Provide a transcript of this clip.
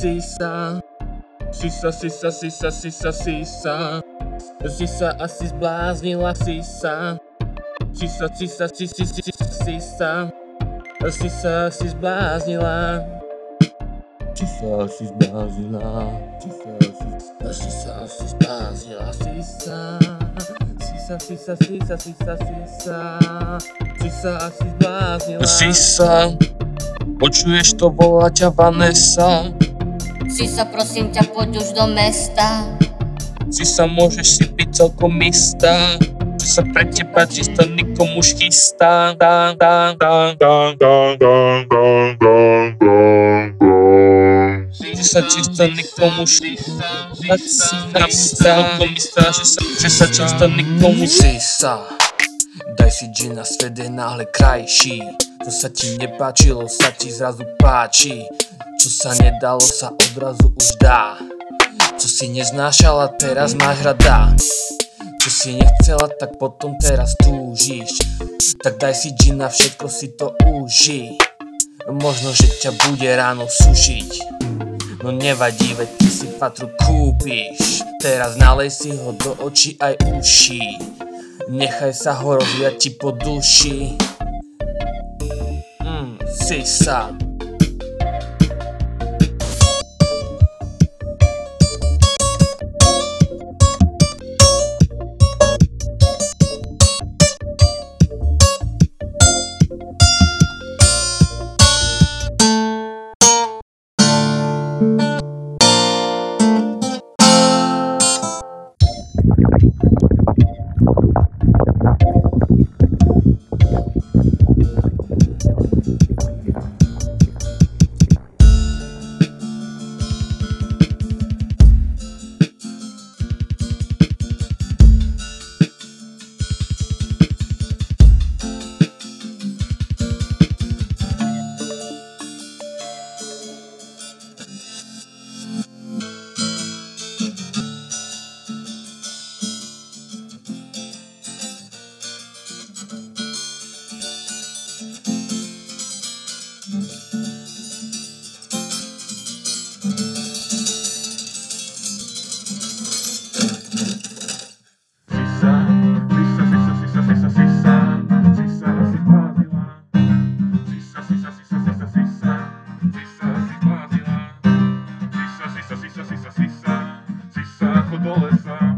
sisa. Sisa, sisa, sisa, sisa, sisa. Sisa asi zbláznila sisa. Sisa, sisa, sisa, sisa, sisa. Sisa si zbláznila. Sisa si zbláznila. Sisa si, sisa si zbláznila. Sisa. Sisa, sisa, sisa, sisa, sisa. Sisa asi zbláznila. Sisa, počuješ to, volá ťa Vanessa. Sisa, prosím ťa, poď už do mesta. Sisa, môžeš si byť celkom istá. Že sa pre teba čisto nikomu už chystá. Dá, dá, dá, dá, dá, dá, dá, dá, dá, dá. Že sa čisto nikomu už tak si chystá. Že sa, že sa čisto nikomu Sisa, daj si džina, svet je náhle krajší. Čo sa ti nepáčilo, sa ti zrazu páči. Čo sa nedalo, sa odrazu už dá. Čo si neznášala, teraz máš rada. Čo si nechcela, tak potom teraz túžiš. Tak daj si džina, všetko si to uži. Možno, že ťa bude ráno sušiť. No nevadí, veď ty si fatru kúpiš. Teraz nalej si ho do očí aj uší. Nechaj sa ho rozviať ti po duši. Mm, sisa. Sisa, the bullets sound.